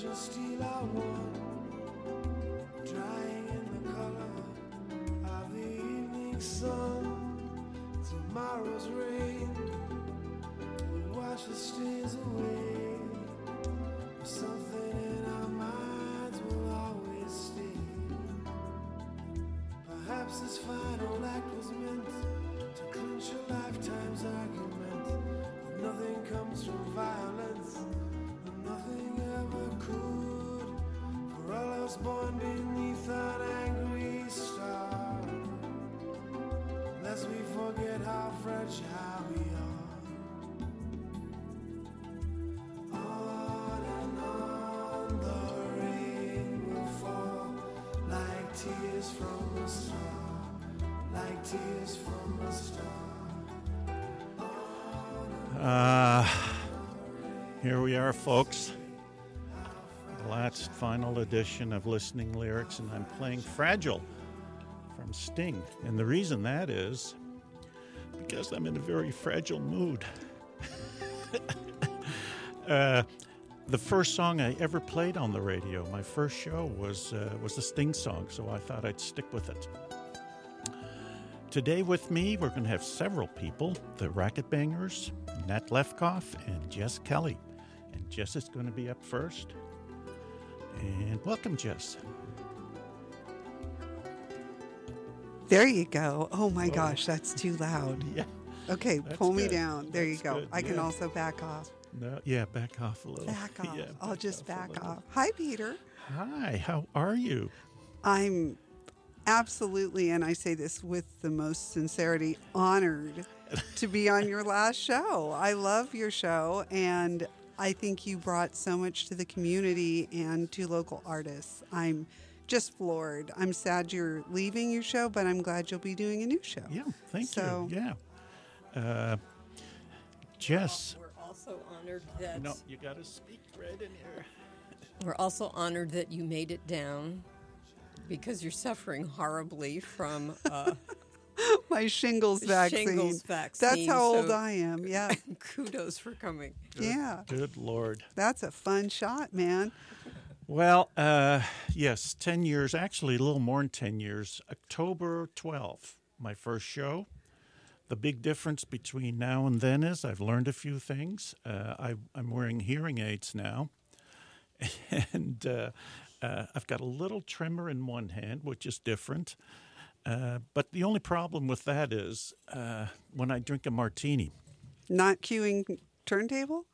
precious steel I won, drying in the color of the evening sun. Tomorrow's rain will wash the stains away. Something in our minds will always stay. Perhaps this Uh, here we are, folks. The last final edition of Listening Lyrics, and I'm playing Fragile from Sting. And the reason that is because I'm in a very fragile mood. uh, the first song I ever played on the radio, my first show, was, uh, was a Sting song, so I thought I'd stick with it. Today with me, we're going to have several people the Racket Bangers, Nat Lefkoff, and Jess Kelly. And Jess is going to be up first. And welcome, Jess. There you go. Oh my oh, gosh, that's too loud. Yeah. Okay, That's pull me down. There you go. good, I can yeah. also back off. No, yeah, back off a little. Back off. Yeah, I'll just a back off. Hi, Peter. Hi, how are you? I'm absolutely, and I say this with the most sincerity, honored to be on your last show. I love your show, and I think you brought so much to the community and to local artists. I'm just floored. I'm sad you're leaving your show, but I'm glad you'll be doing a new show. Yeah, thank So- you. Yeah. Uh, Jess, We're also honored that no, you got to speak right in here. we're also honored that you made it down because you're suffering horribly from uh, My shingles vaccine. shingles vaccine. That's vaccine. how old so I am. Yeah. kudos for coming. yeah. Good Lord. That's a fun shot, man. Well, uh, yes, 10 years, actually a little more than 10 years. October 12th, my first show. The big difference between now and then is I've learned a few things. Uh, I, I'm wearing hearing aids now, and uh, uh, I've got a little tremor in one hand, which is different. Uh, but the only problem with that is uh, when I drink a martini. Not queuing turntable?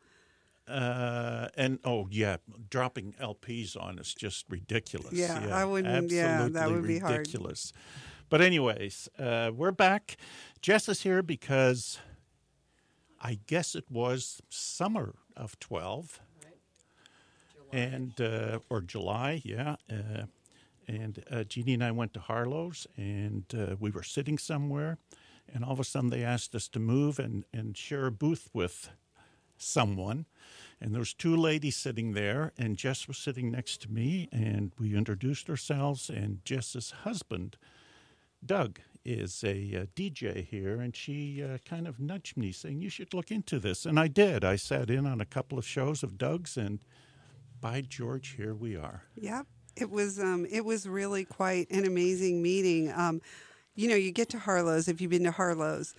Uh, and oh yeah, dropping LPs on is just ridiculous. Yeah, I wouldn't- yeah, that absolutely would be hard. ridiculous. But anyways, uh, we're back. Jess is here because I guess it was summer of twelve, and uh, or July, yeah. Uh, and uh, Jeannie and I went to Harlow's, and uh, we were sitting somewhere, and all of a sudden they asked us to move and, and share a booth with someone. And there was two ladies sitting there, and Jess was sitting next to me, and we introduced ourselves. And Jess's husband, Doug, is a uh, DJ here, and she uh, kind of nudged me, saying, "You should look into this." And I did. I sat in on a couple of shows of Doug's, and by George, here we are. Yep. It was um it was really quite an amazing meeting. Um you know, you get to Harlow's if you've been to Harlow's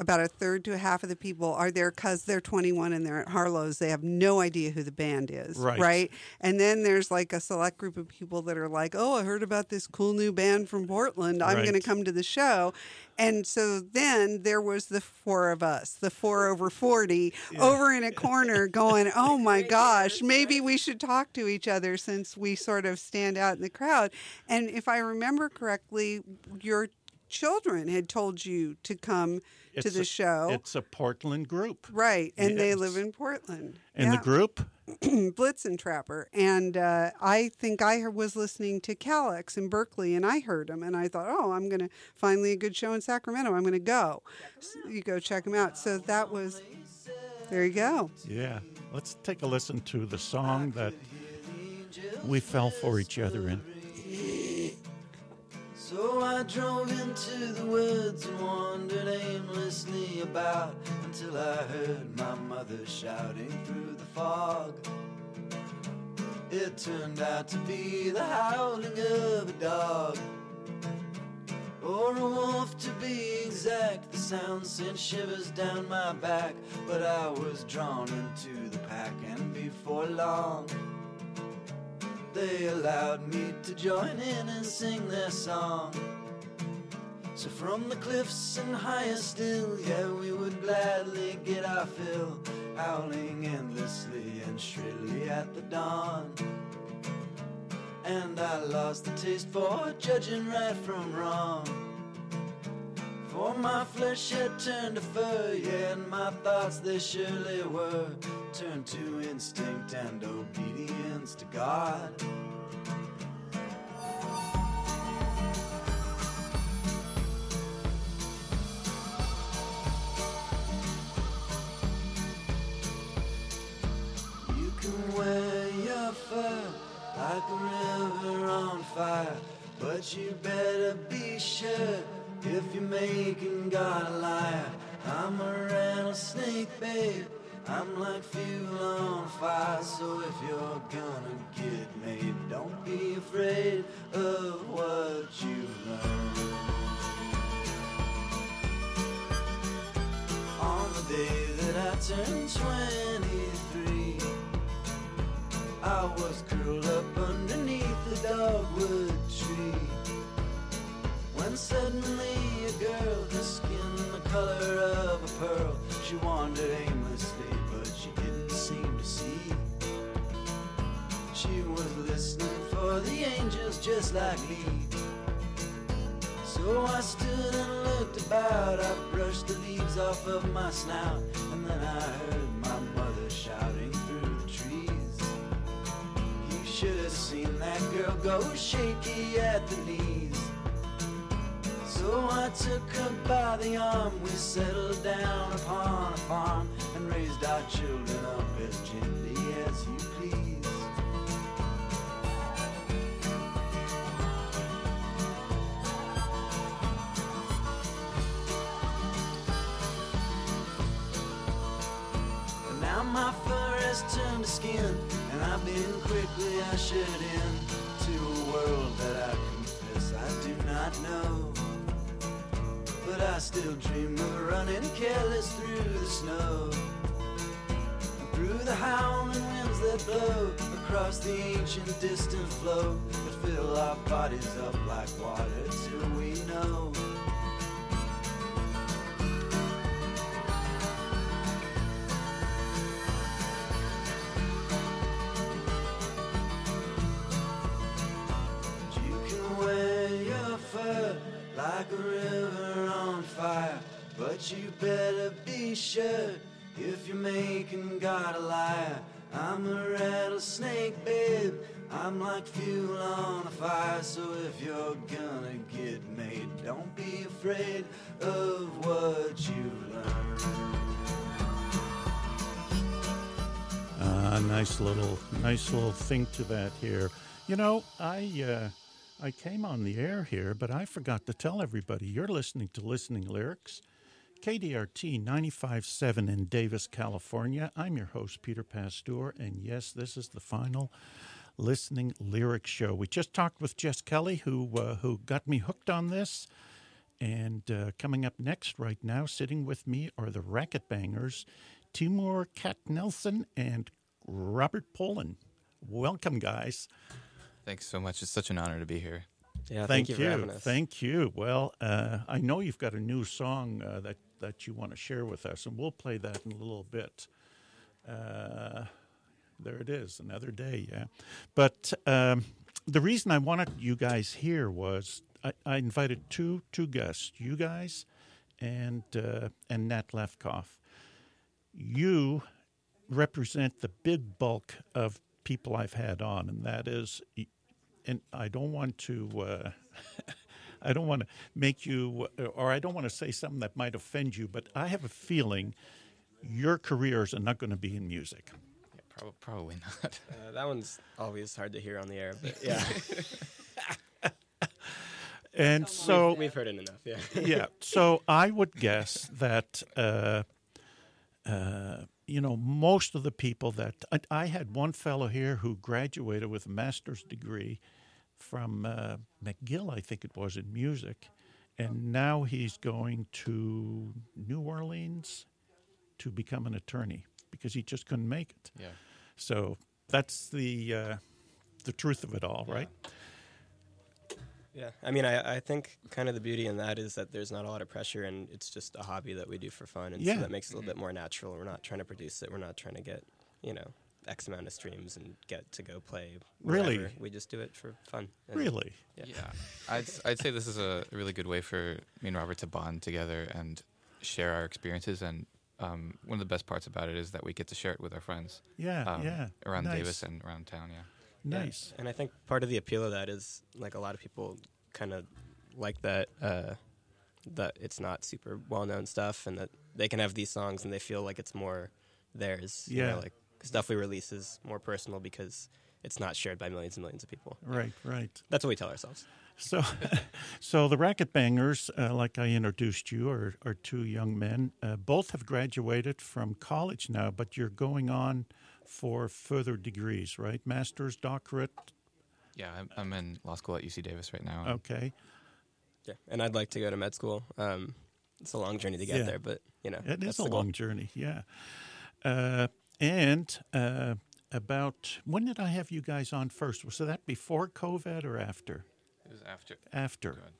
about a third to a half of the people are there because they're 21 and they're at Harlow's. They have no idea who the band is, Right. And then there's like a select group of people that are like, "Oh, I heard about this cool new band from Portland. I'm going to come to the show." And so then there was the four of us, the four over 40, over in a corner going, "Oh my gosh, maybe we should talk to each other since we sort of stand out in the crowd." And if I remember correctly, your children had told you to come to the a- show. It's a Portland group. Right, and they live in Portland. And the Yeah. group? Blitzen Trapper. And uh, I think I was listening to Calyx in Berkeley, and I heard him, and I thought, oh, I'm going to finally a good show in Sacramento. I'm going to go. So you go check him out. So that was, there you go. Yeah. Let's take a listen to the song that we fell for each other in. I drove into the woods and wandered aimlessly about until I heard my mother shouting through the fog. It turned out to be the howling of a dog. Or a wolf to be exact. The sound sent shivers down my back. But I was drawn into the pack, and before long, they allowed me to join in and sing their song. So from the cliffs and higher still, yeah, we would gladly get our fill, howling endlessly and shrilly at the dawn. And I lost the taste for judging right from wrong. For my flesh had turned to fur, yeah, and my thoughts they surely were turned to instinct and obedience to God. Wear your fur like a river on fire, but you better be sure if you're making God a liar. I'm a rattlesnake, babe. I'm like fuel on fire, so if you're gonna get made, don't be afraid of what you learn. On the day that I turned 23, I was curled up underneath the dogwood tree. When suddenly a girl, her skin the color of a pearl, she wandered aimlessly, but she didn't seem to see. She was listening for the angels just like me. So I stood and looked about. I brushed the leaves off of my snout, and then I heard seen that girl go shaky at the knees. So I took her by the arm. We settled down upon a farm and raised our children up as gently as you please. Now my fur has turned to skin, I've been quickly ushered in to a world that I confess I do not know. But I still dream of running careless through the snow. Through the howling winds that blow across the ancient distant flow that fill our bodies up like water till we know. Fur like a river on fire, but you better be sure if you're making God a liar. I'm a rattlesnake, babe. I'm like fuel on a fire, so if you're gonna get made, don't be afraid of what you learn. Uh, nice little, nice little thing to that here. You know, I uh, I came on the air here, but I forgot to tell everybody you're listening to Listening Lyrics, KDRT 95.7 in Davis, California. I'm your host, Peter Pasteur, and yes, this is the final Listening Lyrics show. We just talked with Jess Kelly, who uh, who got me hooked on this. And uh, coming up next, right now, sitting with me are the Racket Bangers, Timur Cat Nelson and Robert Poland. Welcome, guys. Thanks so much. It's such an honor to be here. Yeah, Thank, thank, you, you. for having us. Thank you. Well, uh, I know you've got a new song uh, that that you want to share with us, and we'll play that in a little bit. Uh, there it is, another day. Yeah, but um, the reason I wanted you guys here was I, I invited two two guests, you guys, and uh, and Nat Lefkoff. You represent the big bulk of people I've had on, and that is, and I don't want to. Uh, I don't want to make you, or I don't want to say something that might offend you, but I have a feeling your careers are not going to be in music. Yeah, prob- probably not. Uh, that one's always hard to hear on the air, but yeah, And so, we've heard it enough. Yeah, yeah, so I would guess that uh, uh, you know, most of the people that I, I had one fellow here who graduated with a master's degree from uh, McGill, I think it was, in music, and now he's going to New Orleans to become an attorney because he just couldn't make it. Yeah. So that's the uh, the truth of it all, right? Yeah, I mean, I, I think kind of the beauty in that is that there's not a lot of pressure, and it's just a hobby that we do for fun, and Yeah. so that makes it a little bit more natural. We're not trying to produce it. We're not trying to get you know X amount of streams and get to go play. Really? we just do it for fun. Really? Yeah. Yeah, I'd I'd say this is a really good way for me and Robert to bond together and share our experiences. And um, one of the best parts about it is that we get to share it with our friends. Yeah, um, yeah. Around nice. Davis and around town. Yeah. Yeah, Nice. And I think part of the appeal of that is like a lot of people kind of like that uh, that it's not super well known stuff, and that they can have these songs and they feel like it's more theirs. you know, Yeah. like stuff we release is more personal because it's not shared by millions and millions of people. Right, right. That's what we tell ourselves. So, so the Racket Bangers, uh, like I introduced you, are, are two young men. Uh, both have graduated from college now, but you're going on for further degrees, right? Master's, doctorate. Yeah, I'm, I'm in law school at UC Davis right now. Okay, Yeah, and I'd like to go to med school. Um, it's a long journey to get Yeah. there, but you know, it that's a long journey. Yeah, uh, and uh, about when did I have you guys on first? Was that before COVID or after? It was after. After. Good.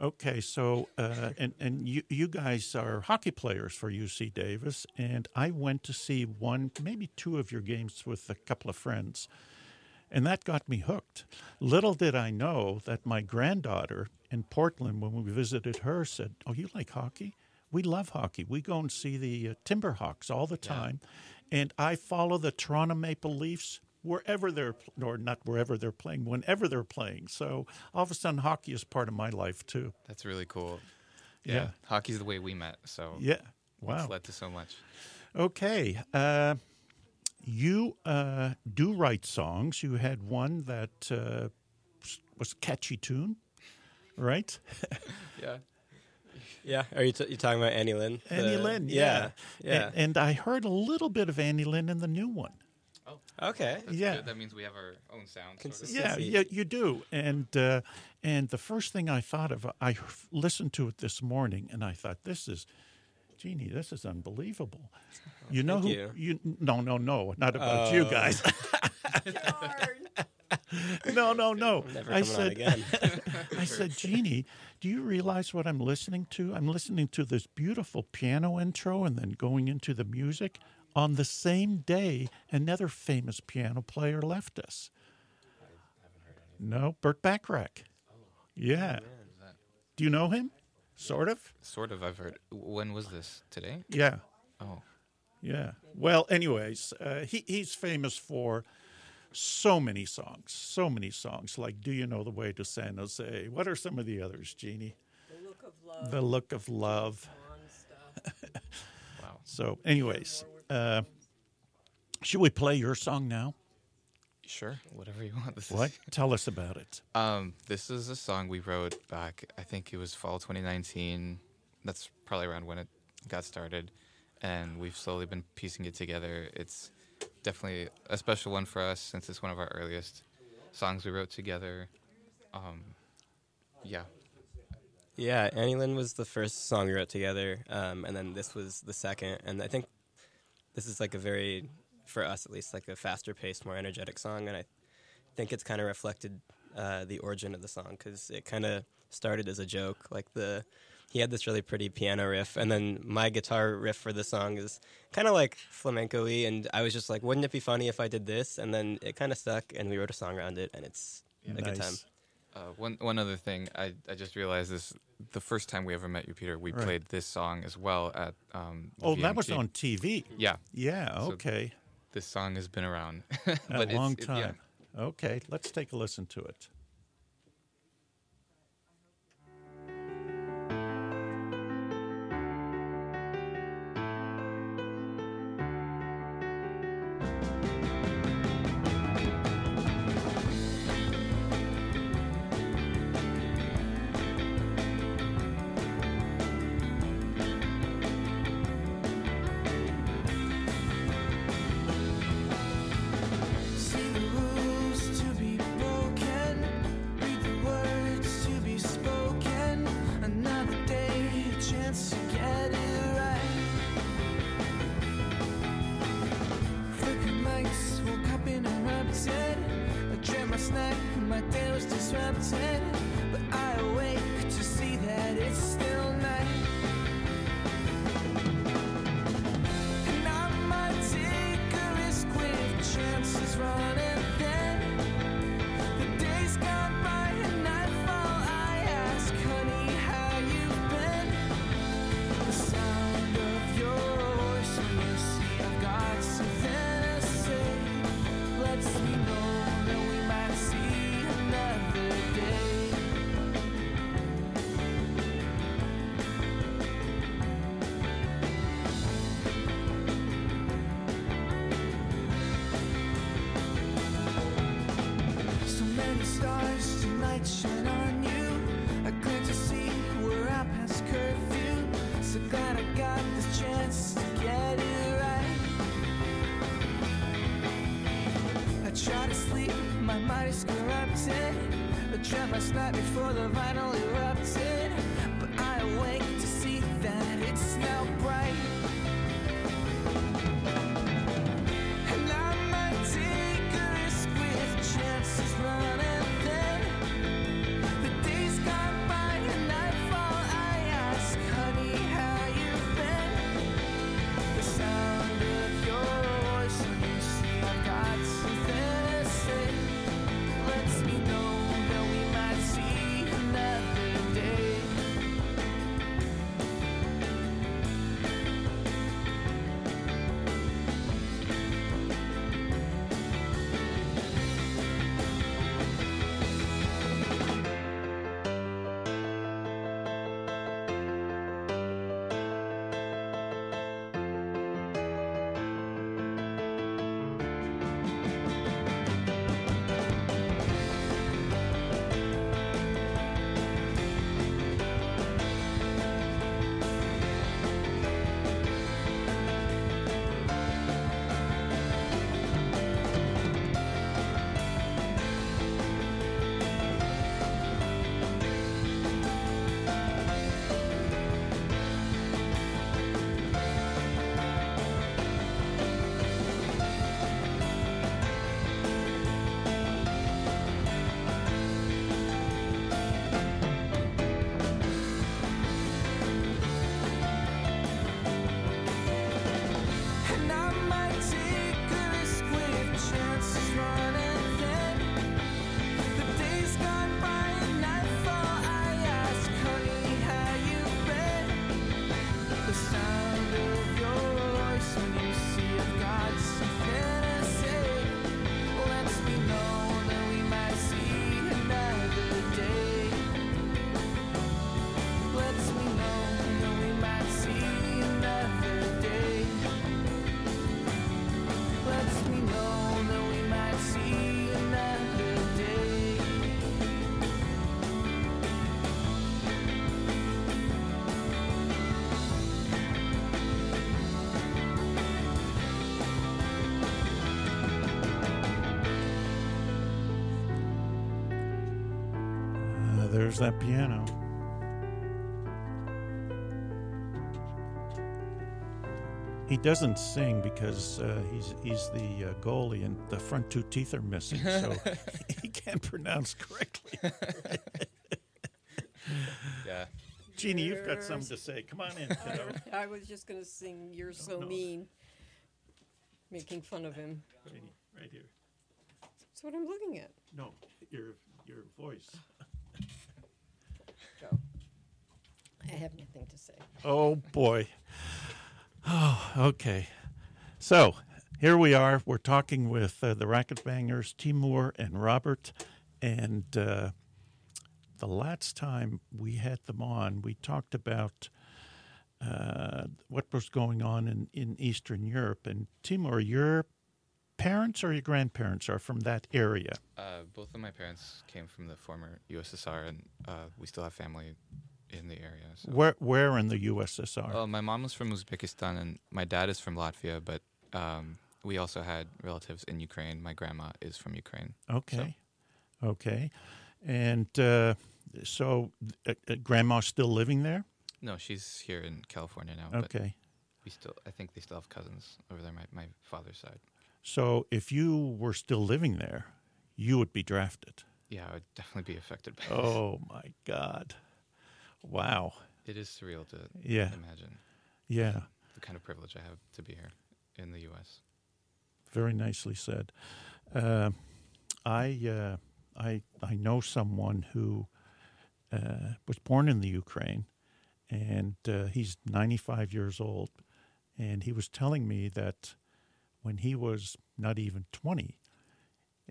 Okay, so uh, and and you you guys are hockey players for UC Davis, and I went to see one, maybe two of your games with a couple of friends, and that got me hooked. Little did I know that my granddaughter in Portland, when we visited her, said, "Oh, you like hockey? We love hockey. We go and see the uh, Winterhawks all the time, and I follow the Toronto Maple Leafs." Wherever they're, or not wherever they're playing, whenever they're playing. So all of a sudden, hockey is part of my life too. That's really cool. Yeah. Yeah. Hockey's the way we met, so Yeah. Wow. it's led to so much. Okay. Uh, you uh, do write songs. You had one that uh, was a catchy tune, right? Yeah. Yeah, are you, t- you talking about Annie Lynn? Annie The- Lynn. Yeah, yeah. And, and I heard a little bit of Annie Lynn in the new one. Okay. That's Yeah. Good. That means we have our own sound. Sort of. Yeah, yeah, you do. And uh, and the first thing I thought of, I listened to it this morning, and I thought, this is, Jeannie, this is unbelievable. You know thank who you. No, no, no, not about you Oh. guys. no, no, no. Never I coming on said, again. I said, Jeannie, do you realize what I'm listening to? I'm listening to this beautiful piano intro and then going into the music on the same day another famous piano player left us. No, Burt Bacharach. Yeah. Do you know him? Sort of? Sort of. I've heard. When was this? Today? Yeah. Oh. Yeah. Well, anyways, uh, he, he's famous for so many songs, so many songs. Like, Do You Know the Way to San Jose? What are some of the others, Jeannie? The look of love. The Look of Love. Swan stuff. Wow. So, anyways, uh, should we play your song now? Sure. Whatever you want. This What? is. Tell us about it. Um, this is a song we wrote back. I think it was fall 2019. That's probably around when it got started, and we've slowly been piecing it together. It's definitely a special one for us since it's one of our earliest songs we wrote together. Um, yeah. Yeah, Annie Lynn was the first song we wrote together, um, and then this was the second. And I think this is like a very, for us at least, like a faster paced, more energetic song. And I think it's kind of reflected uh, the origin of the song because it kind of started as a joke. Like the he had this really pretty piano riff, and then my guitar riff for the song is kind of like flamenco-y. And I was just like, wouldn't it be funny if I did this? And then it kind of stuck, and we wrote a song around it, and it's a good time. Uh, one one other thing, I, I just realized this the first time we ever met you, Peter. We Right. played this song as well at. Um, Oh, that was on TV. Yeah, Yeah, So- okay. this song has been around. A long it- yeah. time. Okay, let's take a listen to it. That piano. He doesn't sing because uh, he's he's the uh, goalie and the front two teeth are missing, so he can't pronounce correctly. Yeah. Jeannie, you've got something to say. Come on in, kiddo. I was just going to sing You're So no. Mean, making fun of him. Jeannie, right here. That's what I'm looking at. No, your your voice. I have nothing to say. Oh boy. Oh, okay. So here we are. We're talking with uh, the Racket Bangers, Timur and Robert, and uh, the last time we had them on, we talked about uh, what was going on in, in Eastern Europe. And Timur, your parents or your grandparents are from that area. Uh, both of my parents came from the former USSR, and uh, we still have family in the area. So. Where where in the USSR? Oh, my mom was from Uzbekistan, and my dad is from Latvia, but um, we also had relatives in Ukraine. My grandma is from Ukraine. Okay. Okay. And uh, so, uh, uh, grandma's still living there? No, she's here in California now. But Okay. we still, I think they still have cousins over there. My my father's side. So, if you were still living there, you would be drafted. Yeah, I would definitely be affected by it. Oh my God! Wow. It is surreal to Yeah. imagine Yeah. the kind of privilege I have to be here in the U.S. Very nicely said. Uh, I uh, I I know someone who uh, was born in the Ukraine, and uh, he's 95 years old, and he was telling me that when he was not even 20,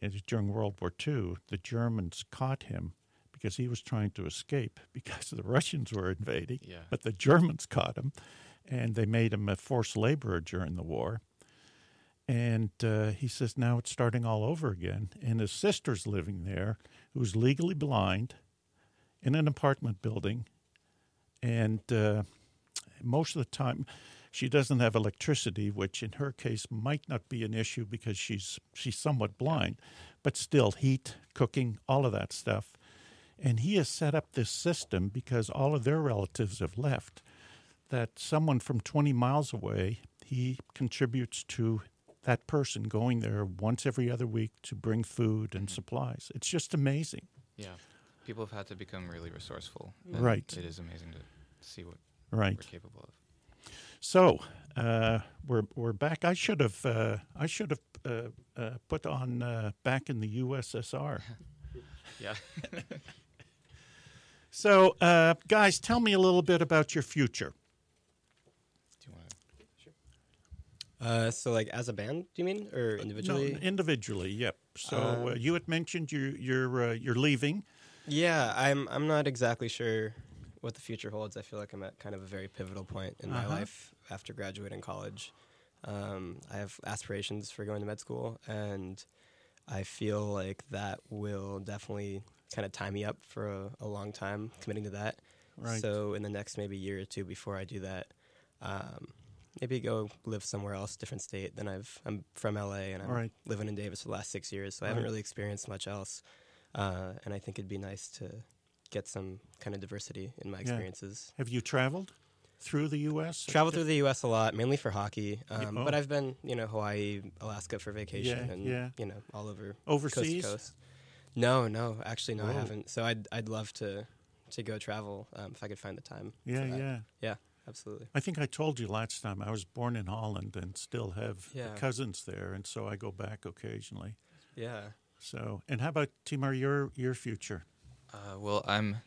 it was during World War II, the Germans caught him because he was trying to escape because the Russians were invading, Yeah. but the Germans caught him, and they made him a forced laborer during the war. And uh, he says now it's starting all over again. And his sister's living there, who's legally blind, in an apartment building. And uh, most of the time, she doesn't have electricity, which in her case might not be an issue because she's she's somewhat blind, but still heat, cooking, all of that stuff. And he has set up this system because all of their relatives have left. That someone from 20 miles away, he contributes to that person going there once every other week to bring food and supplies. It's just amazing. Yeah, people have had to become really resourceful. Right. It is amazing to see what Right. we're capable of. So uh, we're we're back. I should have uh, I should have uh, uh, put on uh, back in the USSR. Yeah. So uh, guys, tell me a little bit about your future. Do you want to? Uh, so like as a band, do you mean, or individually? No, individually, yep. So uh, Um, you had mentioned you you're uh, you're leaving. Yeah, I'm. I'm not exactly sure what the future holds. I feel like I'm at kind of a very pivotal point in my Uh-huh. life after graduating college. Um, I have aspirations for going to med school, and I feel like that will definitely kind of tie me up for a, a long time, committing to that. Right. So in the next maybe year or two before I do that, um, maybe go live somewhere else, different state. Than I've. I'm from LA, and I'm Right. living in Davis for the last six years, so I haven't really experienced much else. Uh, and I think it'd be nice to get some kind of diversity in my Yeah. experiences. Have you traveled through the U.S.? Traveled through the U.S. a lot, mainly for hockey, um, oh. but I've been, you know, Hawaii, Alaska for vacation, Yeah, and yeah. you know, all over Overseas? coast coast. No, no, actually, no, I haven't. So I'd I'd love to to go travel um, if I could find the time. Yeah, yeah. yeah, absolutely. I think I told you last time I was born in Holland and still have Yeah. cousins there, and so I go back occasionally. Yeah. So, and how about Timur? Your your future? Uh, well, I'm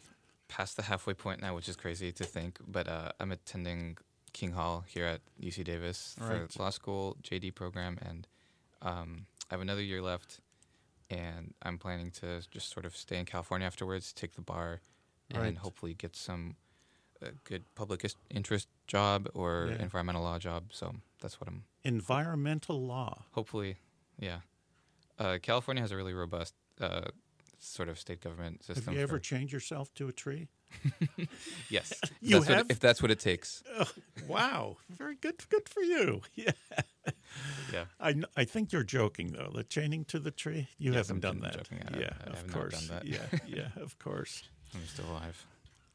past the halfway point now, which is crazy to think, but uh, I'm attending King Hall here at UC Davis Right. for law school JD program, and um, I have another year left, and I'm planning to just sort of stay in California afterwards, take the bar, and hopefully get some uh, good public is- interest job or Yeah. environmental law job. So that's what I'm Environmental law. hopefully, yeah. Uh, California has a really robust uh, sort of state government system. Have you ever for- chained yourself to a tree? Yes. If You that's what- have? if that's what it takes. Wow, very good. Good for you. Yeah. Yeah. I, I think you're joking though. The chaining to the tree. You Yes, haven't done that. joking. I- yeah, I of course. done that. yeah, yeah, of course. I'm still alive.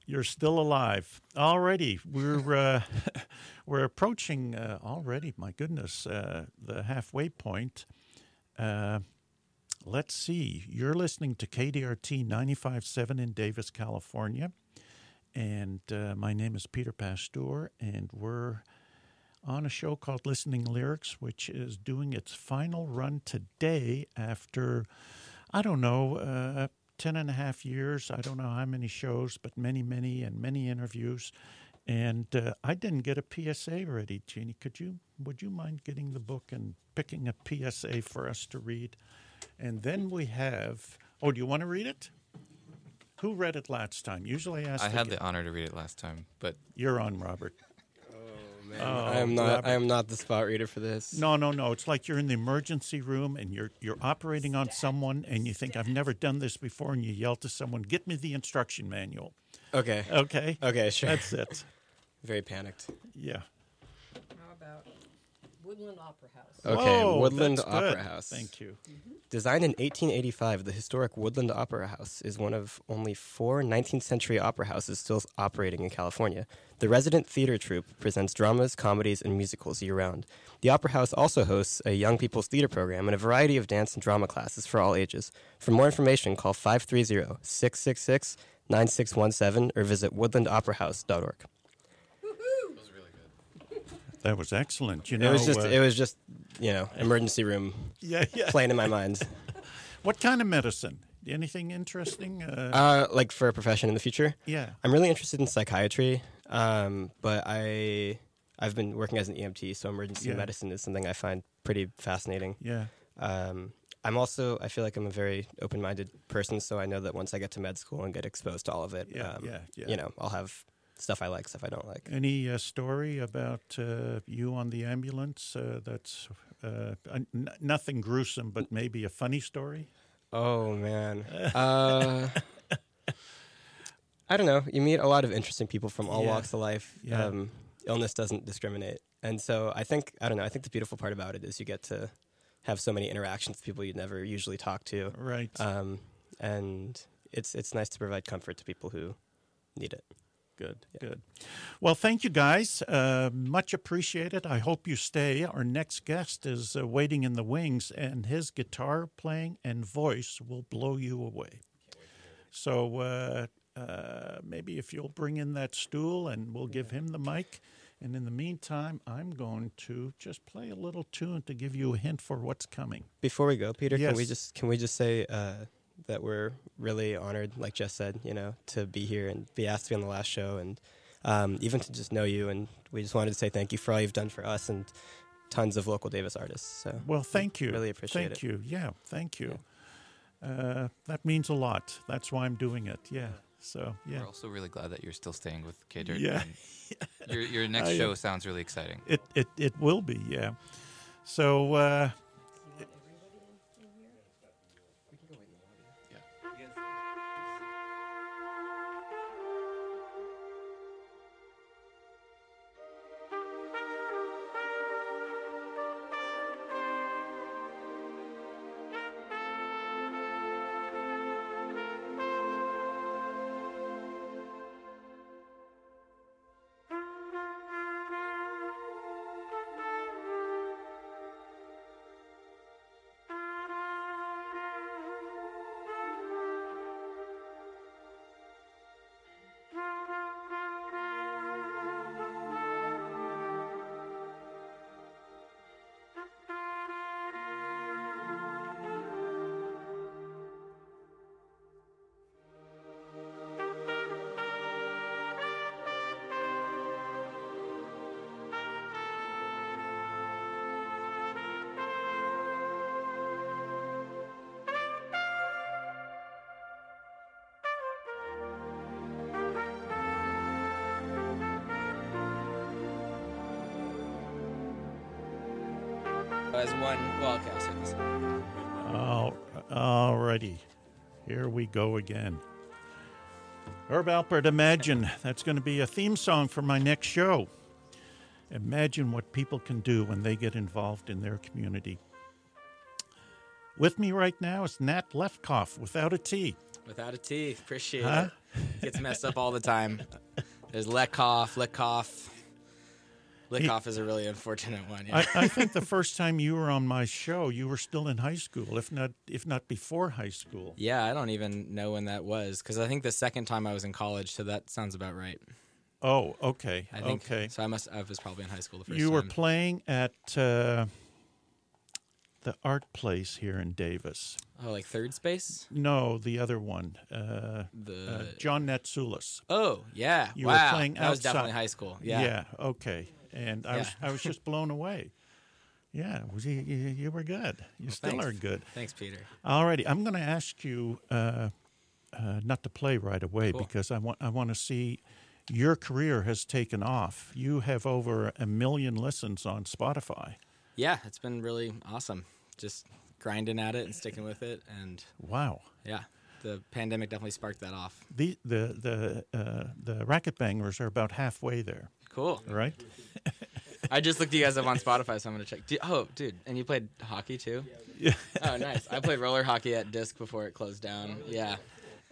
You're still alive. Already, we're uh, we're approaching uh, already. My goodness, uh, the halfway point. Let's see. You're listening to KDRT 95.7 in Davis, California, and uh, my name is Peter Pasteur, and we're on a show called Listening Lyrics, which is doing its final run today after, I don't know, uh, 10 and a half years. I don't know how many shows, but many, many, and many interviews. And uh, I didn't get a PSA ready, Jeannie. Could you, would you mind getting the book and picking a PSA for us to read? And then we have, oh, do you want to read it? Who read it last time? Usually I ask I the had gu- the honor to read it last time, but You're on, Robert. Oh, man, Oh, I am not. Robert. I am not the spot reader for this. No, no, no. It's like you're in the emergency room and you're you're operating on someone and you think I've never done this before and you yell to someone, "Get me the instruction manual." Okay. Okay. Okay. Sure. That's it. Very panicked. Yeah. How about Woodland Opera House. Okay, Whoa, Woodland Opera good. House. Thank you. Mm-hmm. Designed in 1885, the historic Woodland Opera House is one of only four 19th century opera houses still operating in California. The resident theater troupe presents dramas, comedies, and musicals year round. The Opera House also hosts a young people's theater program and a variety of dance and drama classes for all ages. For more information, call 530 666 9617 or visit woodlandoperahouse.org. That was excellent. You know, It was just, uh, it was just, you know, emergency room yeah, yeah. playing in my mind. What kind of medicine? Anything interesting? Uh, Uh, like for a profession in the future? yeah. I'm really interested in psychiatry, um, but I I've been working as an EMT, so emergency Yeah. medicine is something I find pretty fascinating. Yeah. Um, I'm also I feel like I'm a very open-minded person, so I know that once I get to med school and get exposed to all of it, Yeah, um, yeah, yeah. you know, I'll have stuff I like, stuff I don't like. Any uh, story about uh, you on the ambulance uh, that's uh, n- nothing gruesome, but maybe a funny story? Oh man. Uh, I don't know. You meet a lot of interesting people from all Yeah. walks of life. Yeah. Um, illness doesn't discriminate, and so I think I don't know. I think the beautiful part about it is you get to have so many interactions with people you'd never usually talk to, Right. um, and it's it's nice to provide comfort to people who need it. Good, good. Well, thank you guys. Uh, much appreciated. I hope you stay. Our next guest is uh, waiting in the wings, and his guitar playing and voice will blow you away. So uh, uh, maybe if you'll bring in that stool and we'll give him the mic. And in the meantime, I'm going to just play a little tune to give you a hint for what's coming. Before we go, Peter, can we just can we just say uh, that we're really honored, like Jess said, you know, to be here and be asked to be on the last show, and um, even to just know you. And we just wanted to say thank you for all you've done for us and tons of local Davis artists. So Well, thank you. Really appreciate thank it. you. Yeah, thank you. Uh, that means a lot. That's why I'm doing it. Yeah. So, yeah. We're also really glad that you're still staying with K Dirt. Yeah. Your your next I, show sounds really exciting. It it it will be, yeah. So uh, as one, I'll say this. all alrighty, here we go again. Herb Alpert, imagine that's going to be a theme song for my next show. Imagine what people can do when they get involved in their community. With me right now is Nat Lefkoff without a T. Without a T. Appreciate Huh? it. Gets messed up all the time. There's Lekoff, Lickoff. Is a really unfortunate one. Yeah. I, I think the first time you were on my show, you were still in high school, if not if not before high school. yeah, I don't even know when that was because I think the second time I was in college, so that sounds about right. Oh, okay, I think okay. so. I must. I was probably in high school the first You were playing at uh, the art place here in Davis. oh, like third space. No, the other one, uh, The uh, John Netsulis. oh yeah, You were wow. playing that was outside. definitely high school. Yeah. Yeah. Okay. And I was I was just blown away. Yeah, was you, you, you were good. You still thanks. are good. Thanks, Peter. Alrighty, I'm going to ask you uh, uh, not to play right away Cool. because I want I want to see your career has taken off. You have over a million listens on Spotify. Yeah, it's been really awesome. Just grinding at it and sticking with it, and Wow. yeah, the pandemic definitely sparked that off. The the the uh, the racket bangers are about halfway there, Cool. right? I just looked you guys up on Spotify, so I'm gonna check. Du- oh, dude, and you played hockey too? Yeah. Oh, nice. I played roller hockey at Disc before it closed down. Yeah.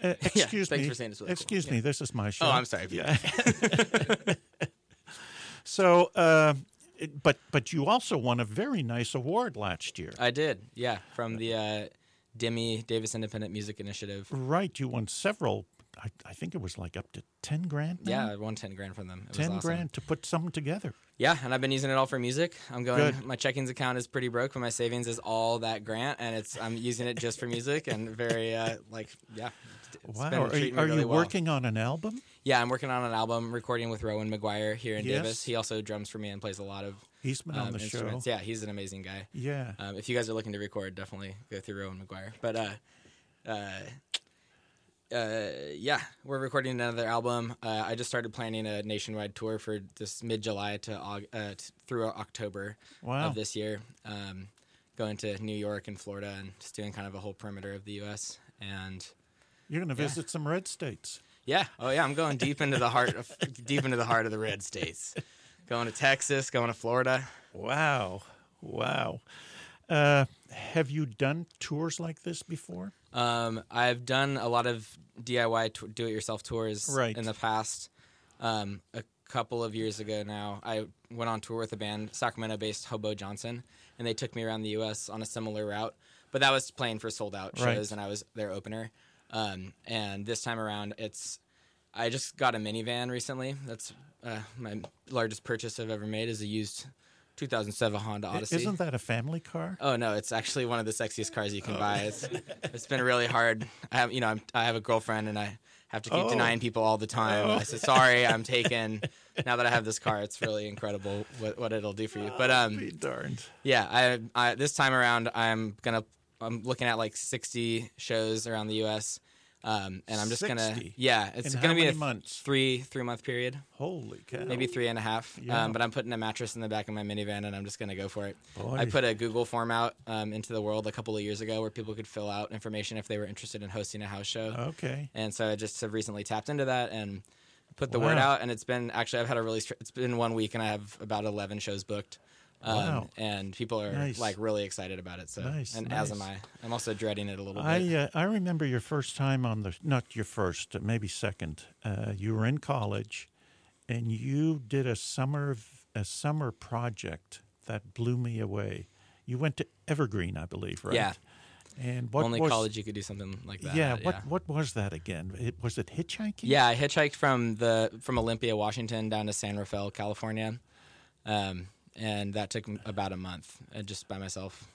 Uh, excuse thanks me. for saying it's really cool. excuse me. This is my show. Oh, I'm sorry. Yeah. so, uh, it- but but you also won a very nice award last year. I did. Yeah, from the uh, Demi Davis Independent Music Initiative. right. You won several. I, I think it was like up to ten grand. now? Yeah, I won ten grand from them. It was ten awesome. grand to put something together. Yeah, and I've been using it all for music. I'm going. Good. My checkings account is pretty broke, but my savings is all that grant, and it's I'm using it just for music and very uh, like yeah. Wow. Are, you- are really you well. working on an album? Yeah, I'm working on an album, recording with Rowan McGuire here in Yes. Davis. He also drums for me and plays a lot of He's been on um, the show. instruments. Yeah, he's an amazing guy. Yeah. Um, if you guys are looking to record, definitely go through Rowan McGuire. But uh, uh, uh, yeah, we're recording another album. Uh, I just started planning a nationwide tour for this mid July to uh, t- through October Wow. of this year. Um, going to New York and Florida and just doing kind of a whole perimeter of the U.S. And You're going to Yeah. visit some red states. yeah, oh yeah, I'm going deep into the heart of deep into the heart of the red states. Going to Texas, going to Florida. Wow. Wow. Uh, have you done tours like this before? Um, I've done a lot of DIY t- do-it-yourself tours Right. in the past. Um, a couple of years ago now, I went on tour with a band, Sacramento-based Hobo Johnson, and they took me around the U.S. on a similar route. But that was playing for sold-out shows, Right. and I was their opener. Um, and this time around, it's I just got a minivan recently. That's uh, my largest purchase I've ever made. Is a used 2007 Honda Odyssey. Isn't that a family car? Oh no, it's actually one of the sexiest cars you Oh. can buy. It's it's been really hard. I have you know I'm, I have a girlfriend and I have to keep Oh. denying people all the time. I said sorry, I'm taken. Now that I have this car, it's really incredible what, what it'll do for you. But Be um darned. yeah, I, I this time around I'm gonna I'm looking at like 60 shows around the U.S. Um, and I'm just gonna yeah, it's In gonna be a months? three three month period, Holy cow. maybe three and a half. Yeah. Um, but I'm putting a mattress in the back of my minivan and I'm just gonna go for it. Boy. I put a Google form out um, into the world a couple of years ago where people could fill out information if they were interested in hosting a house show. Okay. And so I just have recently tapped into that and put the word out. And it's been actually I've had a really str- it's been one week and I have about eleven shows booked. Um, Wow. And people are Nice. like really excited about it. So Nice, and as am. I. I'm also dreading it a little bit. I uh, I remember your first time on the not your first, uh, maybe second. Uh, you were in college, and you did a summer a summer project that blew me away. You went to Evergreen, I believe, right? Yeah. And what Only was, college you could do something like that. Yeah. at, What what was that again? It, was it hitchhiking? Yeah, I hitchhiked from the from Olympia, Washington, down to San Rafael, California, um, and that took about a month uh, just by myself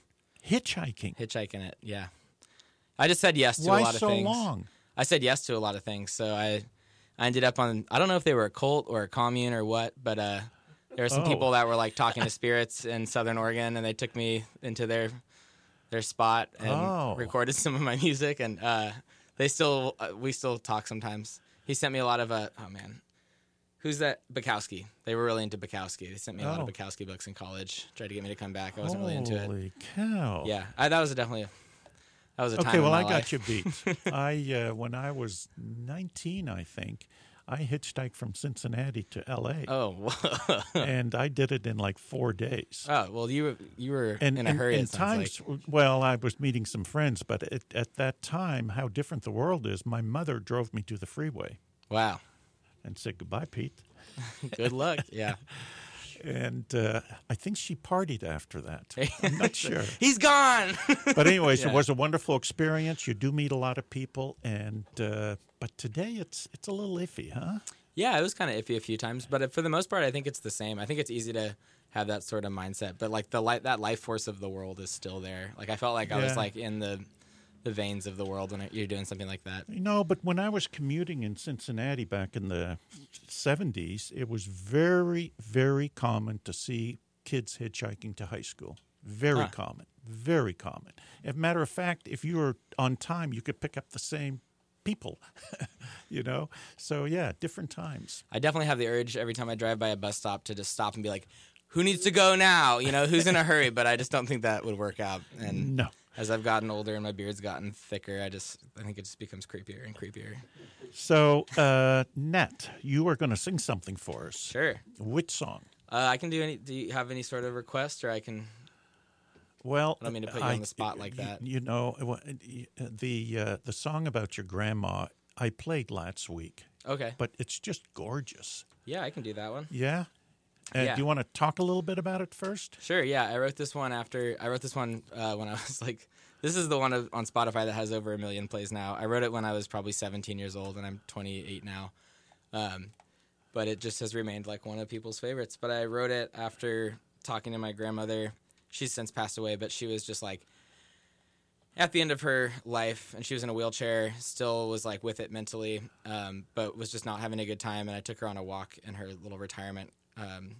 Hitchhiking. hitchhiking it. Yeah, I just said yes to Why a lot of so things. long? I said yes to a lot of things, so I I ended up on I don't know if they were a cult or a commune or what, but uh, there were some Oh. people that were like talking to spirits in Southern Oregon, and they took me into their their spot and Oh. recorded some of my music, and uh, they still uh, we still talk sometimes. He sent me a lot of uh, oh man. Who's that? Bukowski. They were really into Bukowski. They sent me a lot of Oh. Bukowski books in college. Tried to get me to come back. I wasn't really into it. Holy cow! Yeah, I, that was definitely a, that was a time. Okay, in well, my I got life. you beat. I uh, when I was 19, I think, I hitchhiked from Cincinnati to L.A. Oh, whoa. and I did it in like four days. Oh well, you were you were and in a hurry. and it sounds times, like. well, I was meeting some friends, but at, at that time, how different the world is. My mother drove me to the freeway Wow, and said goodbye, Pete. good luck. Yeah, And uh, I think she partied after that. I'm not sure. he's gone. But anyways, Yeah. it was a wonderful experience. You do meet a lot of people, and uh, but today it's it's a little iffy, huh? yeah, it was kind of iffy a few times, but for the most part, I think it's the same. I think it's easy to have that sort of mindset, but like the light that life force of the world is still there. Like I felt like I was like in the the veins of the world when you're doing something like that. You know, but when I was commuting in Cincinnati back in the 70s, it was very, very common to see kids hitchhiking to high school. Very Huh. common. Very common. As a matter of fact, if you were on time, you could pick up the same people, you know? So, yeah, different times. I definitely have the urge every time I drive by a bus stop to just stop and be like, "Who needs to go now?" You know, who's in a hurry? But I just don't think that would work out. And No. as I've gotten older and my beard's gotten thicker, I just I think it just becomes creepier and creepier. So, uh, Nat, you are going to sing something for us. Sure. Which song? Uh, I can do any. Do you have any sort of request, or I can? Well, I don't mean to put you on the spot like you- that. You know, the uh, the song about your grandma I played last week, Okay. but it's just gorgeous. Yeah, I can do that one. Yeah. Uh, Yeah. Do you want to talk a little bit about it first? Sure. Yeah, I wrote this one after I wrote this one uh, when I was like, this is the one of, on Spotify that has over a million plays now. I wrote it when I was probably 17 years old, and I'm 28 now. Um, but it just has remained like one of people's favorites. But I wrote it after talking to my grandmother. She's since passed away, but she was just like at the end of her life, and she was in a wheelchair. Still was like with it mentally, um, but was just not having a good time. And I took her on a walk in her little retirement um,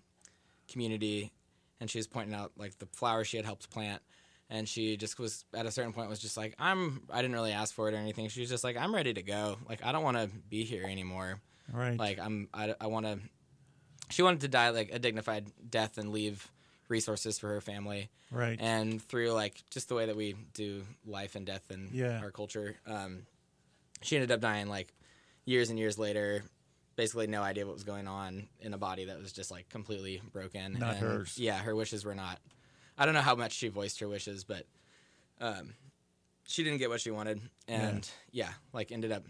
community, and she was pointing out like the flowers she had helped plant. And she just was at a certain point was just like, I'm. I didn't really ask for it or anything. She was just like, I'm ready to go. Like I don't want to be here anymore. Right. Like I'm. I, I want to. She wanted to die like a dignified death and leave resources for her family. Right. And through like just the way that we do life and death in Yeah. our culture, um, she ended up dying like years and years later. Basically, no idea what was going on in a body that was just like completely broken. Not and, hers. Yeah, her wishes were not. I don't know how much she voiced her wishes, but um, she didn't get what she wanted, and yeah, like ended up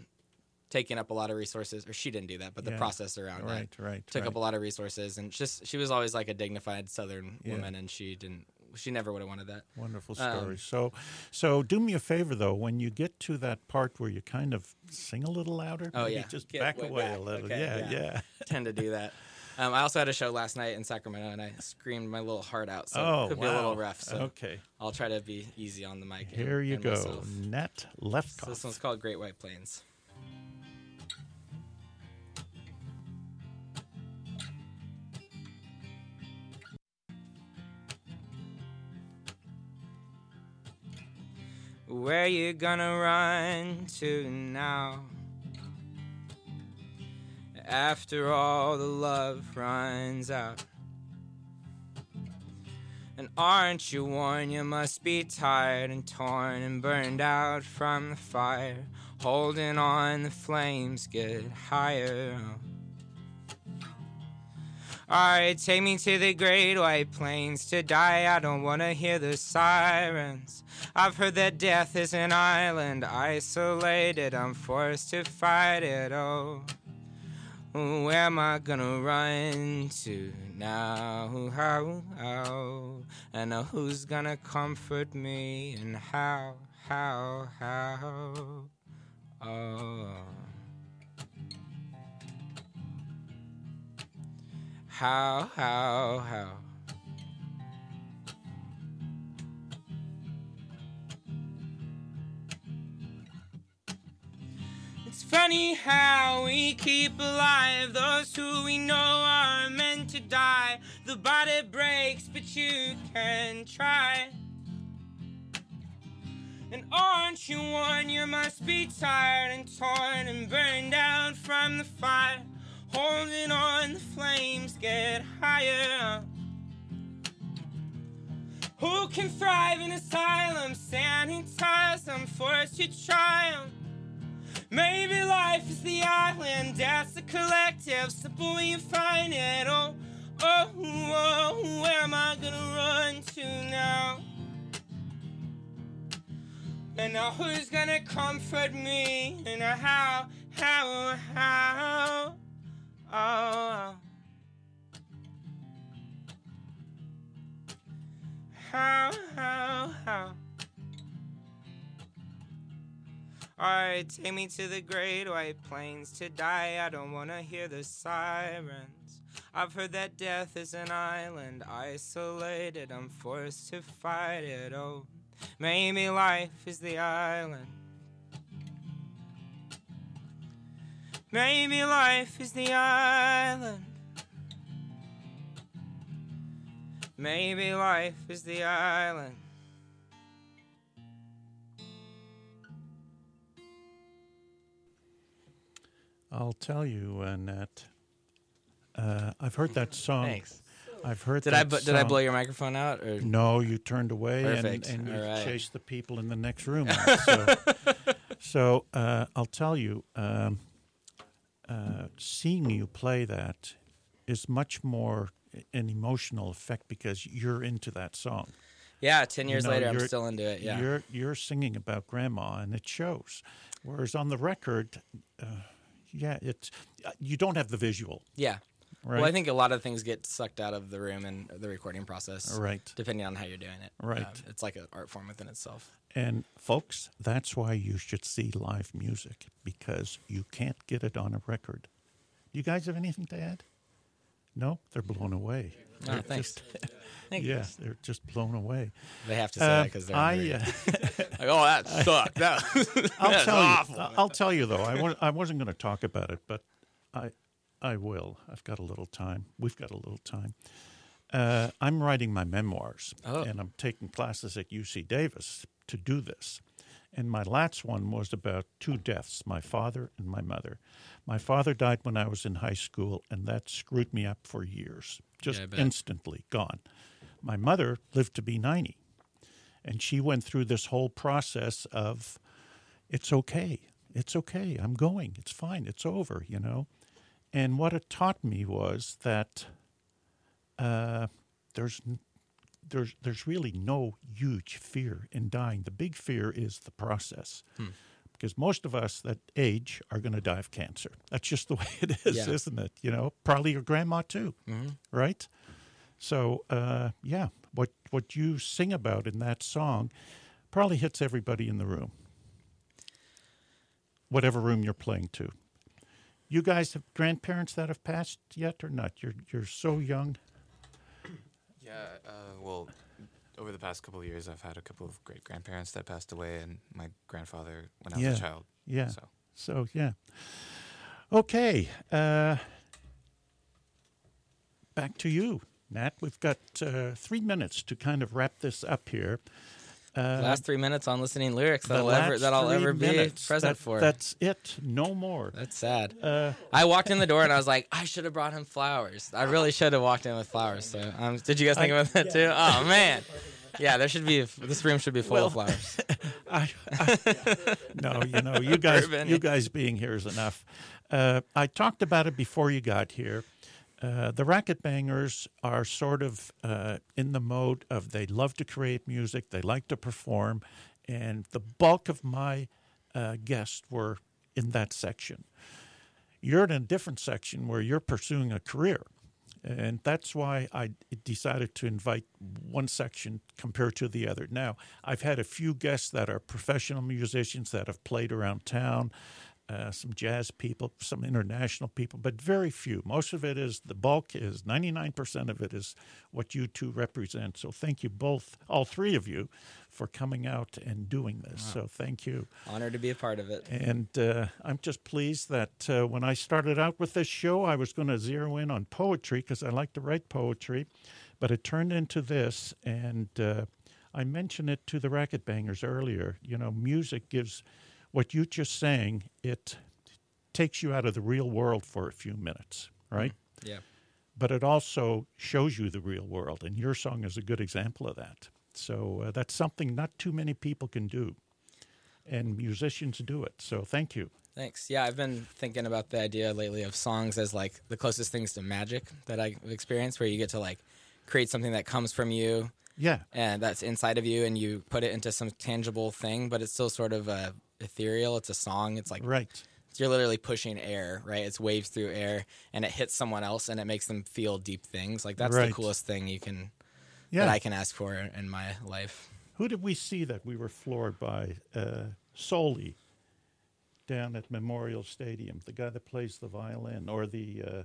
taking up a lot of resources. Or she didn't do that, but the Yeah. process around Right, that right, took right. up a lot of resources. And just she was always like a dignified Southern Yeah. woman, and she didn't. She never would have wanted that. Wonderful Um, story. so, so do me a favor though. When you get to that part where you kind of sing a little louder, Oh, maybe yeah. just Get back away back. a little. Okay, yeah, yeah. yeah. tend to do that. Um, I also had a show last night in Sacramento, and I screamed my little heart out, so oh, it could wow. be a little rough. So okay, I'll try to be easy on the mic. and- here you and go. myself. Net So this one's called Great White Plains. Where you gonna run to now? After all the love runs out. And aren't you worn? You must be tired and torn and burned out from the fire. Holding on, the flames get higher. Alright, take me to the great white plains to die. I don't wanna hear the sirens. I've heard that death is an island, isolated. I'm forced to fight it. Oh, where am I gonna run to now? How? And who's gonna comfort me? And how, how, how? Oh. How, how, how? It's funny how we keep alive those who we know are meant to die. The body breaks, but you can try. And aren't you one? You must be tired and torn and burned out from the fire. Holding on, the flames get higher. Who can thrive in asylum? Sanitize, I'm forced to triumph. Maybe life is the island, death's the collective. Simple when you find it. Oh, oh, oh, where am I gonna run to now? And now who's gonna comfort me? And how, how, how? Oh, oh. How, how, how? Alright, take me to the great white plains to die. I don't wanna hear the sirens. I've heard that death is an island, isolated. I'm forced to fight it. Oh, maybe life is the island. Maybe life is the island. Maybe life is the island. I'll tell you, Annette. Uh, I've heard that song. Thanks. I've heard. Did I bu- did I blow your microphone out or No, you turned away and, Perfect. and you All right. chased the people in the next room. So, so uh, I'll tell you, um, uh, seeing you play that is much more an emotional effect because you're into that song. Yeah, ten You years know, later, I'm still into it. Yeah, You're you're singing about grandma, and it shows. Whereas on the record, uh, yeah, it's uh, you don't have the visual, yeah. Right? Well, I think a lot of things get sucked out of the room and the recording process, Right. Depending on how you're doing it, Right. Um, it's like an art form within itself. And folks, that's why you should see live music because you can't get it on a record. Do you guys have anything to add? No, they're blown away. Oh, They're thanks. just- Thank you. yeah, they're just blown away. They have to say Uh, that because they're I, uh, like, oh, that sucked. That, I'll that's tell awful. you. I'll tell you though. I I wasn't going to talk about it, but I I will. I've got a little time. We've got a little time. Uh, I'm writing my memoirs, Oh. and I'm taking classes at UC Davis to do this. And my last one was about two deaths: my father and my mother. My father died when I was in high school, and that screwed me up for years, just bet. instantly gone. My mother lived to be ninety, and she went through this whole process of it's okay. It's okay. I'm going. It's fine. It's over, you know. And what it taught me was that uh, there's there's there's really no huge fear in dying. The big fear is the process. Because most of us that age are going to die of cancer. That's just the way it is, Yeah. isn't it? You know, probably your grandma too, right? So, uh, yeah, what what you sing about in that song probably hits everybody in the room, whatever room you're playing to. You guys have grandparents that have passed yet or not? You're you're so young. Yeah, uh, well, over the past couple of years, I've had a couple of great grandparents that passed away, and my grandfather when I was Yeah. a child. Yeah. So So yeah. Okay. Uh, back to you, Nat. We've got uh, three minutes to kind of wrap this up here. Uh, Last three minutes on listening lyrics that I'll ever that I'll ever be minutes. present That- for. That's it. No more. That's sad. Uh, I walked in the door and I was like, I should have brought him flowers. I really should have walked in with flowers. So, um, did you guys think I- about that too? Oh man, yeah. There should be this room should be full of flowers. I, I, no, you know, you guys, you guys being here is enough. Uh, I talked about it before you got here. Uh, the Racket Bangers are sort of uh, in the mode of they love to create music, they like to perform, and the bulk of my uh, guests were in that section. You're in a different section where you're pursuing a career. And that's why I decided to invite one section compared to the other. Now, I've had a few guests that are professional musicians that have played around town, uh, some jazz people, some international people, but very few. Most of it is the bulk is 99% of it is what you two represent. So thank you both, all three of you, for coming out and doing this. So thank you. Honored to be a part of it. And uh, I'm just pleased that uh, when I started out with this show, I was going to zero in on poetry because I like to write poetry, but it turned into this. And uh, I mentioned it to the Racket Bangers earlier. You know, music gives what you're just saying, it takes you out of the real world for a few minutes, right? Yeah. But it also shows you the real world. And your song is a good example of that. So uh, that's something not too many people can do and musicians do it. So thank you. Thanks. Yeah, I've been thinking about the idea lately of songs as like the closest things to magic that I've experienced, where you get to like create something that comes from you Yeah, and that's inside of you, and you put it into some tangible thing, but it's still sort of uh, ethereal. It's a song. It's like right. you're literally pushing air, right? It's waves through air, and it hits someone else, and it makes them feel deep things. Like that's Right. the coolest thing you can Yeah. that I can ask for in my life. Who did we see that we were floored by? Uh, Soli down at Memorial Stadium, the guy that plays the violin, or the uh,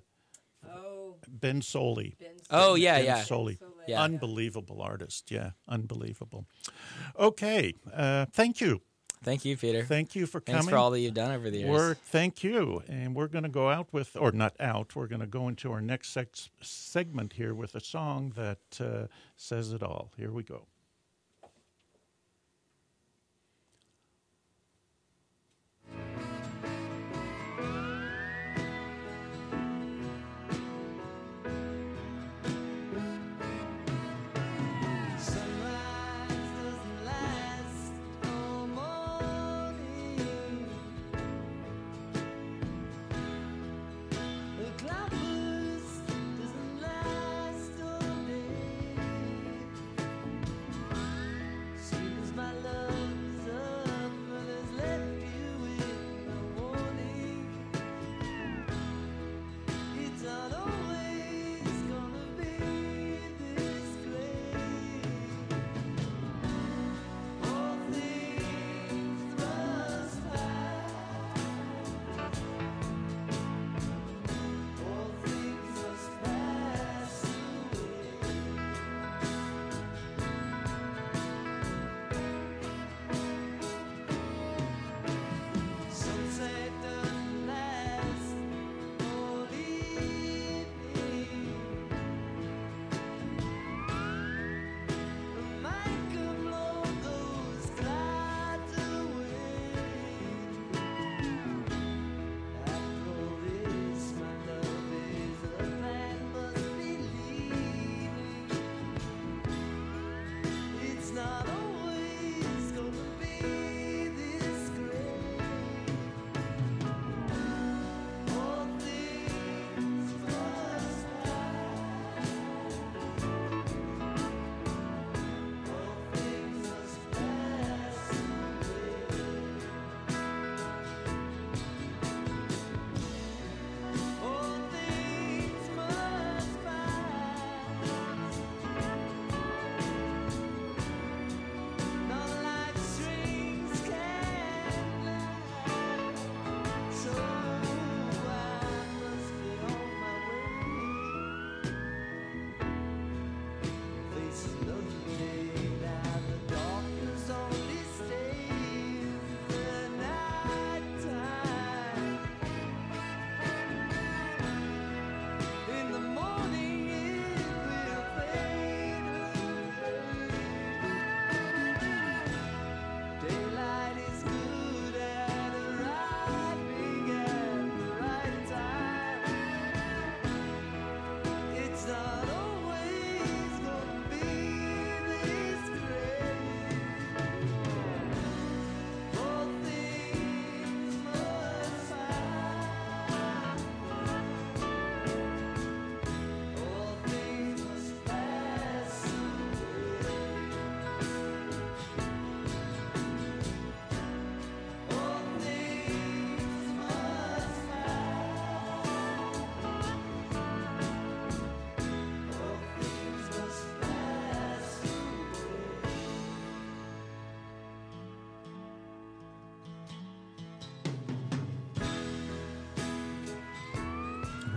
Oh, Ben Soli. Ben Oh yeah, Ben yeah. Soli. Yeah. Unbelievable artist. Yeah, unbelievable. Okay, uh, thank you. Thank you, Peter. Thank you for coming. Thanks for all that you've done over the years. We're thank you, and we're going to go out with, or not out. We're going to go into our next sex, segment here with a song that uh, says it all. Here we go.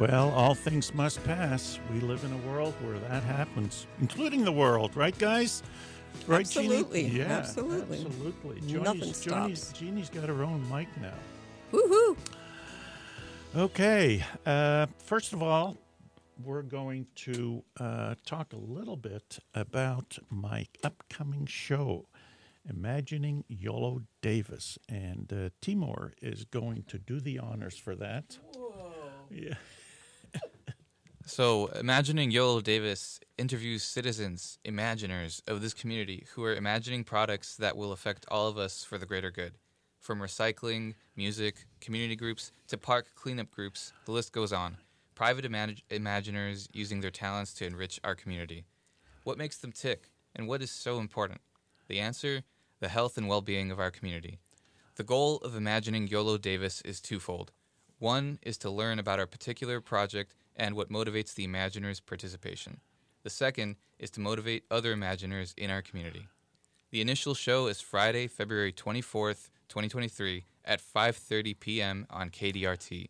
Well, all things must pass. We live in a world where that happens, including the world, right, guys? Right, Jeannie? Absolutely, Yeah, absolutely. absolutely. Nothing Jeannie's, stops. Jeannie's got her own mic now. Woohoo! Okay. Uh, first of all, we're going to uh, talk a little bit about my upcoming show, Imagining Yolo Davis. And uh, Timor is going to do the honors for that. Whoa. Yeah. So, Imagining Yolo Davis interviews citizens, imaginers of this community who are imagining products that will affect all of us for the greater good. From recycling, music, community groups, to park cleanup groups, the list goes on. Private imag- imaginers using their talents to enrich our community. What makes them tick, and what is so important? The answer the health and well being of our community. The goal of Imagining YOLO Davis is twofold. One is to learn about our particular project and what motivates the Imaginer's participation. The second is to motivate other Imaginers in our community. The initial show is Friday, February 24th, 2023 at 5:30 p.m. on KDRT.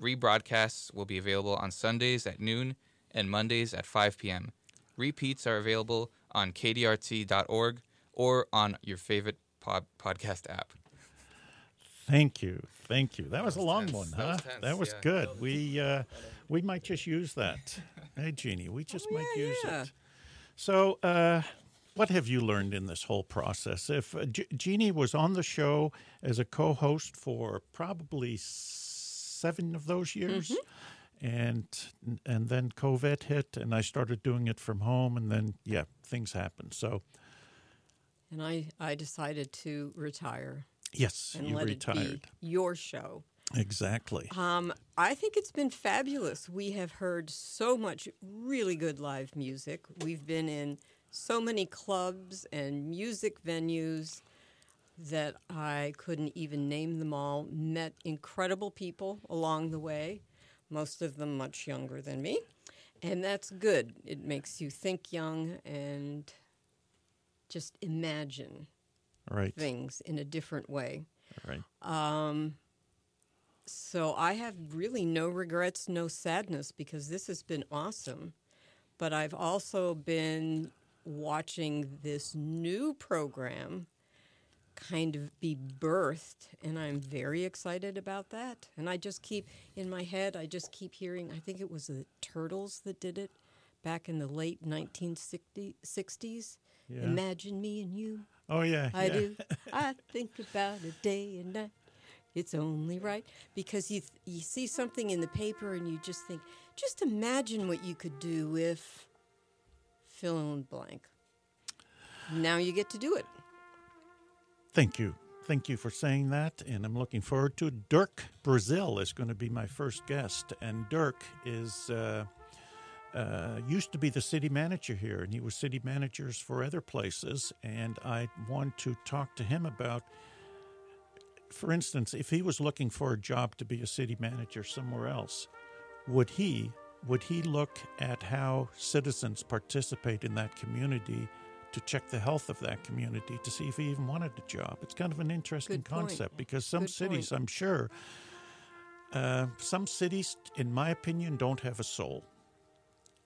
Rebroadcasts will be available on Sundays at noon and Mondays at 5 p.m. Repeats are available on kdrt.org or on your favorite pod- podcast app. Thank you, thank you. That was a long tense. one, That huh? was tense, That was yeah. good. We uh, we might just use that. hey, Jeannie, we just Oh, might yeah, use yeah. it. So, uh, what have you learned in this whole process? If uh, Je- Jeannie was on the show as a co-host for probably seven of those years. And and then COVID hit, and I started doing it from home, and then yeah, things happened. So And I, I decided to retire yes, and you let retired it be your show. Exactly. Um, I think it's been fabulous. We have heard so much really good live music. We've been in so many clubs and music venues that I couldn't even name them all. Met incredible people along the way, most of them much younger than me. And that's good. It makes you think young and just imagine Right, things in a different way. right. So I have really no regrets, no sadness because this has been awesome. But I've also been watching this new program kind of be birthed, and I'm very excited about that. And I just keep in my head, I just keep hearing, I think it was the Turtles that did it back in the late 1960s. Yeah. Imagine me and you. Oh yeah, I yeah. do. I think about it day and night. It's only right because you th- you see something in the paper and you just think, just imagine what you could do if fill in blank. Now you get to do it. Thank you. Thank you for saying that. And I'm looking forward to. Dirk Brazil is going to be my first guest. And Dirk is uh, uh, used to be the city manager here, and he was city managers for other places. And I want to talk to him about, for instance, if he was looking for a job to be a city manager somewhere else, would he would he look at how citizens participate in that community to check the health of that community to see if he even wanted a job? It's kind of an interesting concept because some Good cities, point. I'm sure, uh, some cities, in my opinion, don't have a soul.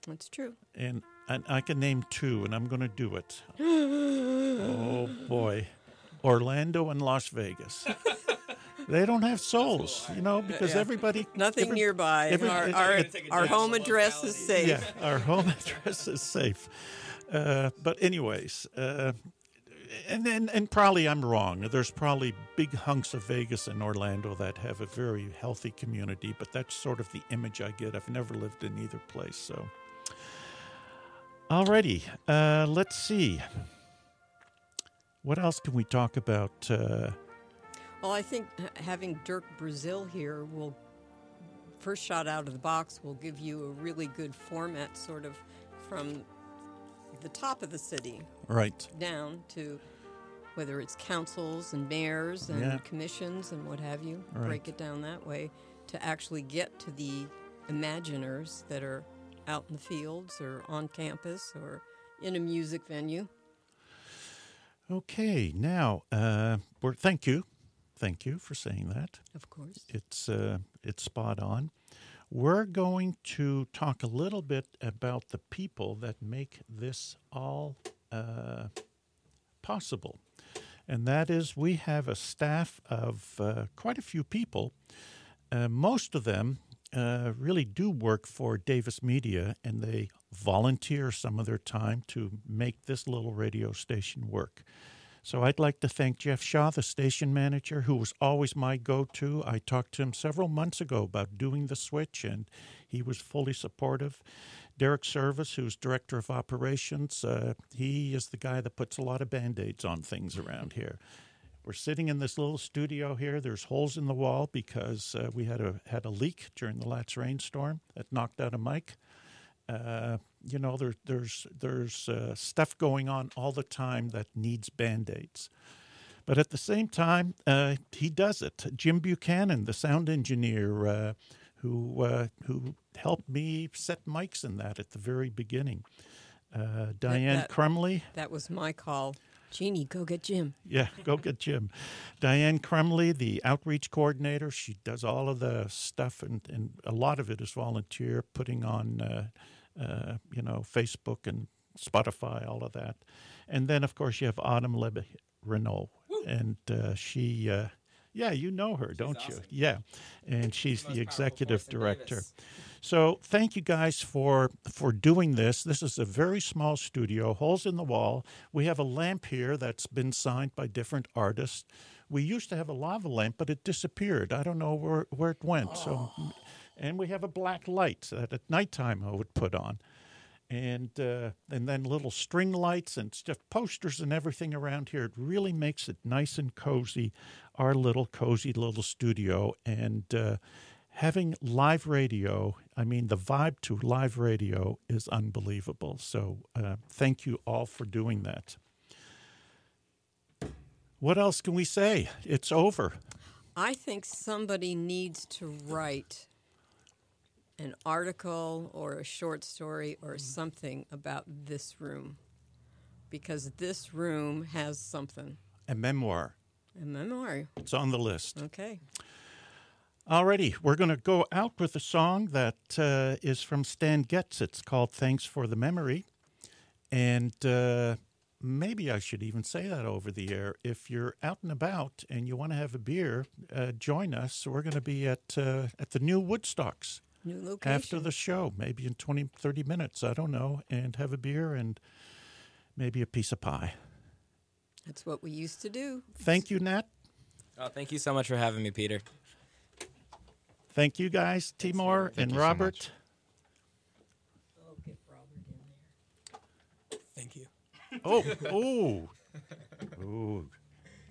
That's true. And, and I can name two, and I'm going to do it. oh boy, Orlando and Las Vegas. they don't have souls, you know, because Yeah. everybody Nothing every- nearby. every- our it- our, it- our home address is safe. yeah, our home address is safe. Uh, but anyways, uh, and then and probably I'm wrong. There's probably big hunks of Vegas and Orlando that have a very healthy community, but that's sort of the image I get. I've never lived in either place, so. Alrighty, uh, let's see. What else can we talk about? Uh, Well, I think having Dirk Brazil here will first shot out of the box will give you a really good format, sort of from the top of the city right. down to whether it's councils and mayors and Yeah. commissions and what have you. Right. Break it down that way to actually get to the imaginers that are out in the fields or on campus or in a music venue. Okay, now, uh, we're, thank you. Thank you for saying that. Of course. It's uh, it's spot on. we're going to talk a little bit about the people that make this all uh, possible. And that is, we have a staff of uh, quite a few people. Uh, most of them uh, really do work for Davis Media, and they volunteer some of their time to make this little radio station work. So I'd like to thank Jeff Shaw, the station manager, who was always my go to. I talked to him several months ago about doing the switch, and he was fully supportive. Derek Service, who's director of operations, uh, he is the guy that puts a lot of band aids on things around here. We're sitting in this little studio here. There's holes in the wall because uh, we had a had a leak during the last rainstorm that knocked out a mic. Uh, you know, there, there's there's uh, stuff going on all the time that needs band aids. But at the same time, uh, he does it. Jim Buchanan, the sound engineer, uh, who uh, who helped me set mics in that at the very beginning. Uh, Diane that- Crumley, That was my call. Jeannie, go get Jim. yeah, go get Jim. Diane Crumley, the outreach coordinator, she does all of the stuff, and, and a lot of it is volunteer, putting on, uh, uh, you know, Facebook and Spotify, all of that. And then, of course, you have Autumn Lebe Renault, and uh, she, uh, yeah, you know her, don't you? Yeah, and she's the executive director. So thank you guys for for doing this. This is a very small studio, holes in the wall. We have a lamp here that's been signed by different artists. We used to have a lava lamp, but it disappeared. I don't know where where it went. So, and we have a black light that at nighttime I would put on, and uh, and then little string lights and stuff, posters and everything around here. It really makes it nice and cozy. Our little cozy little studio and. Uh, having live radio, I mean, the vibe to live radio is unbelievable. So, uh, thank you all for doing that. What else can we say? It's over. I think somebody needs to write an article or a short story or something about this room because this room has something. A memoir. A memoir. It's on the list. Okay. Alrighty, we're going to go out with a song that uh, is from Stan Getz. It's called Thanks for the Memory. And uh, maybe I should even say that over the air. If you're out and about and you want to have a beer, uh, join us. We're going to be at, uh, at the new Woodstocks New location. after the show, maybe in 20, 30 minutes. I don't know. And have a beer and maybe a piece of pie. That's what we used to do. Thank you, Nat. Oh, thank you so much for having me, Peter. Thank you, guys, Timor Thank and you so Robert. Oh, get Robert in there. Thank you. Oh, oh, oh.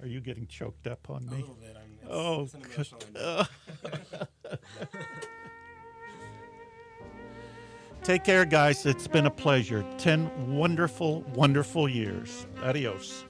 Are you getting choked up on me? bit. I'm, Oh, it's an emotional Take care, guys. It's been a pleasure. 10 wonderful, wonderful years. Adios.